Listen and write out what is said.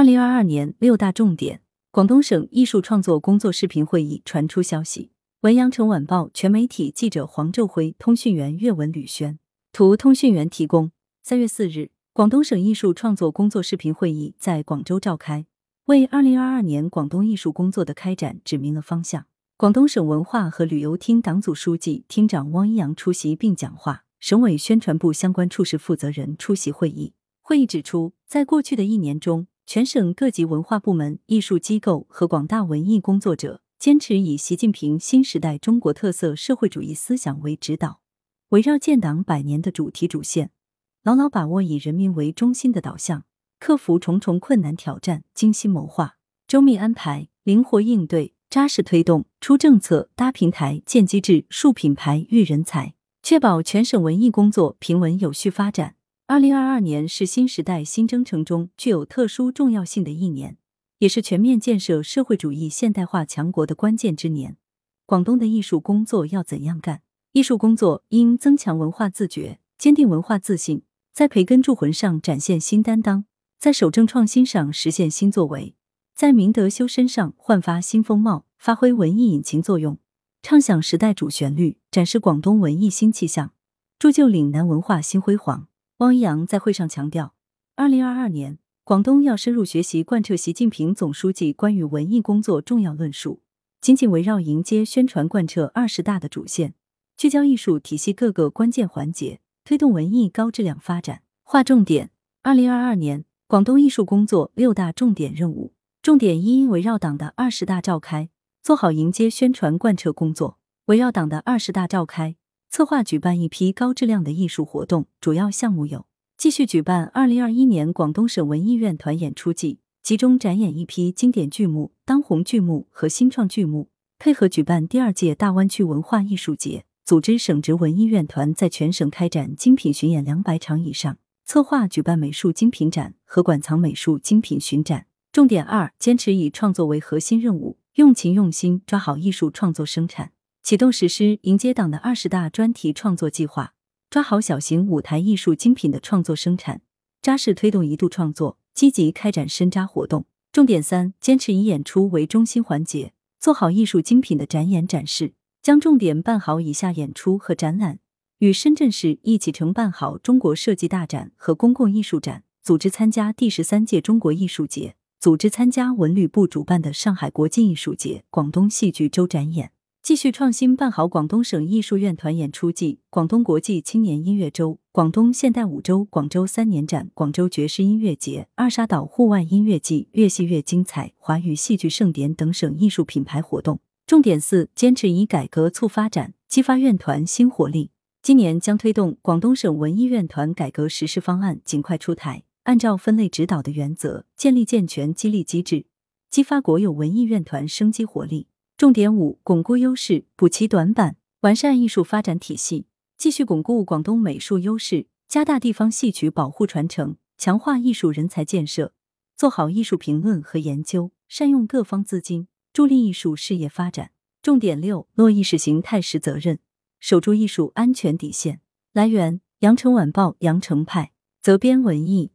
二零二二年六大重点，广东省艺术创作工作视频会议传出消息。文阳城晚报全媒体记者黄昼辉，通讯员岳文吕轩，图通讯员提供。三月四日，广东省艺术创作工作视频会议在广州召开，为二零二二年广东艺术工作的开展指明了方向。广东省文化和旅游厅党组书记、厅长汪一阳出席并讲话，省委宣传部相关处室负责人出席会议。会议指出，在过去的一年中，全省各级文化部门、艺术机构和广大文艺工作者。坚持以习近平新时代中国特色社会主义思想为指导，围绕建党百年的主题主线，牢牢把握以人民为中心的导向，克服重重困难挑战，精心谋划、周密安排、灵活应对、扎实推动，出政策、搭平台、建机制、树品牌、育人才，确保全省文艺工作平稳有序发展。二零二二年是新时代新征程中具有特殊重要性的一年。也是全面建设社会主义现代化强国的关键之年。广东的艺术工作要怎样干？艺术工作应增强文化自觉，坚定文化自信，在培根铸魂上展现新担当，在守正创新上实现新作为，在明德修身上焕发新风貌，发挥文艺引擎作用，唱响时代主旋律，展示广东文艺新气象，铸就岭南文化新辉煌。汪一阳在会上强调，二零二二年。广东要深入学习贯彻习近平总书记关于文艺工作重要论述，紧紧围绕迎接、宣传、贯彻二十大的主线，聚焦艺术体系各个关键环节，推动文艺高质量发展。划重点：二零二二年广东艺术工作六大重点任务。重点一：围绕党的二十大召开，做好迎接、宣传、贯彻工作。围绕党的二十大召开，策划举办一批高质量的艺术活动，主要项目有。继续举办二零二一年广东省文艺院团演出季，集中展演一批经典剧目、当红剧目和新创剧目，配合举办第二届大湾区文化艺术节，组织省直文艺院团在全省开展精品巡演两百场以上，策划举办美术精品展和馆藏美术精品巡展。重点二：坚持以创作为核心任务，用情用心抓好艺术创作生产，启动实施迎接党的二十大专题创作计划。抓好小型舞台艺术精品的创作生产，扎实推动一度创作，积极开展深扎活动。重点三：坚持以演出为中心环节，做好艺术精品的展演展示，将重点办好以下演出和展览：与深圳市一起承办好中国设计大展和公共艺术展，组织参加第十三届中国艺术节，组织参加文旅部主办的上海国际艺术节、广东戏剧周展演。继续创新办好广东省艺术院团演出季、广东国际青年音乐周、广东现代舞周、广州三年展、广州爵士音乐节、二沙岛户外音乐季、越戏越精彩、华语戏剧盛典等省艺术品牌活动。重点四：坚持以改革促发展，激发院团新活力。今年将推动广东省文艺院团改革实施方案尽快出台，按照分类指导的原则，建立健全激励机制，激发国有文艺院团生机活力。重点五：巩固优势，补齐短板，完善艺术发展体系，继续巩固广东美术优势，加大地方戏曲保护传承，强化艺术人才建设，做好艺术评论和研究，善用各方资金，助力艺术事业发展。重点六：落意识形态实责任，守住艺术安全底线。来源：羊城晚报羊城派，责编：文艺。